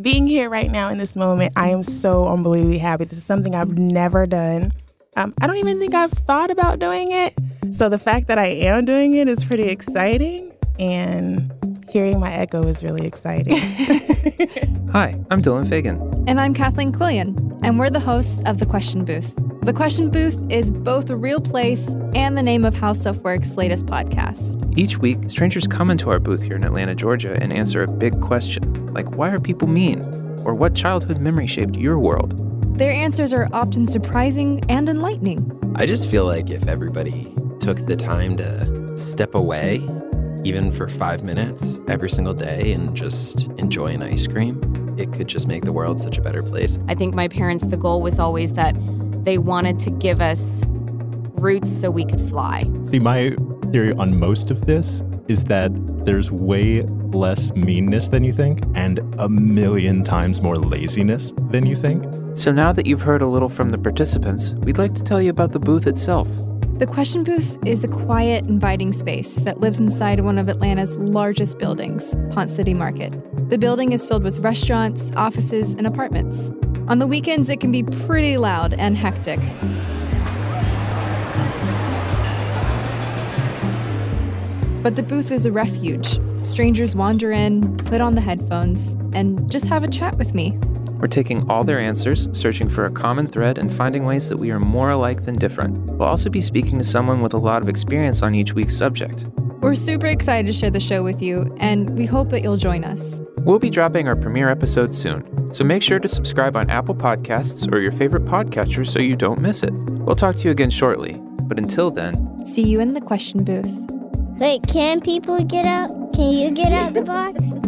being here right now in this moment, I am so unbelievably happy. This is something I've never done. Um, I don't even think I've thought about doing it. So the fact that I am doing it is pretty exciting. And hearing my echo is really exciting. Hi, I'm Dylan Fagan. And I'm Kathleen Quillian, and we're the hosts of The Question Booth. The Question Booth is both a real place and the name of How Stuff Works' latest podcast. Each week, strangers come into our booth here in Atlanta, Georgia, and answer a big question, like why are people mean? Or what childhood memory shaped your world? Their answers are often surprising and enlightening. I just feel like if everybody took the time to step away, even for five minutes every single day, and just enjoy an ice cream, it could just make the world such a better place. I think my parents, the goal was always that they wanted to give us roots so we could fly. See, my theory on most of this is that there's way less meanness than you think and a million times more laziness than you think. So now that you've heard a little from the participants, we'd like to tell you about the booth itself. The Question Booth is a quiet, inviting space that lives inside one of Atlanta's largest buildings, Ponce City Market. The building is filled with restaurants, offices, and apartments. On the weekends, it can be pretty loud and hectic. But the booth is a refuge. Strangers wander in, put on the headphones, and just have a chat with me. We're taking all their answers, searching for a common thread, and finding ways that we are more alike than different. We'll also be speaking to someone with a lot of experience on each week's subject. We're super excited to share the show with you, and we hope that you'll join us. We'll be dropping our premiere episode soon, so make sure to subscribe on Apple Podcasts or your favorite podcatcher so you don't miss it. We'll talk to you again shortly, but until then, see you in the question booth. Wait, can people get out? Can you get out the box?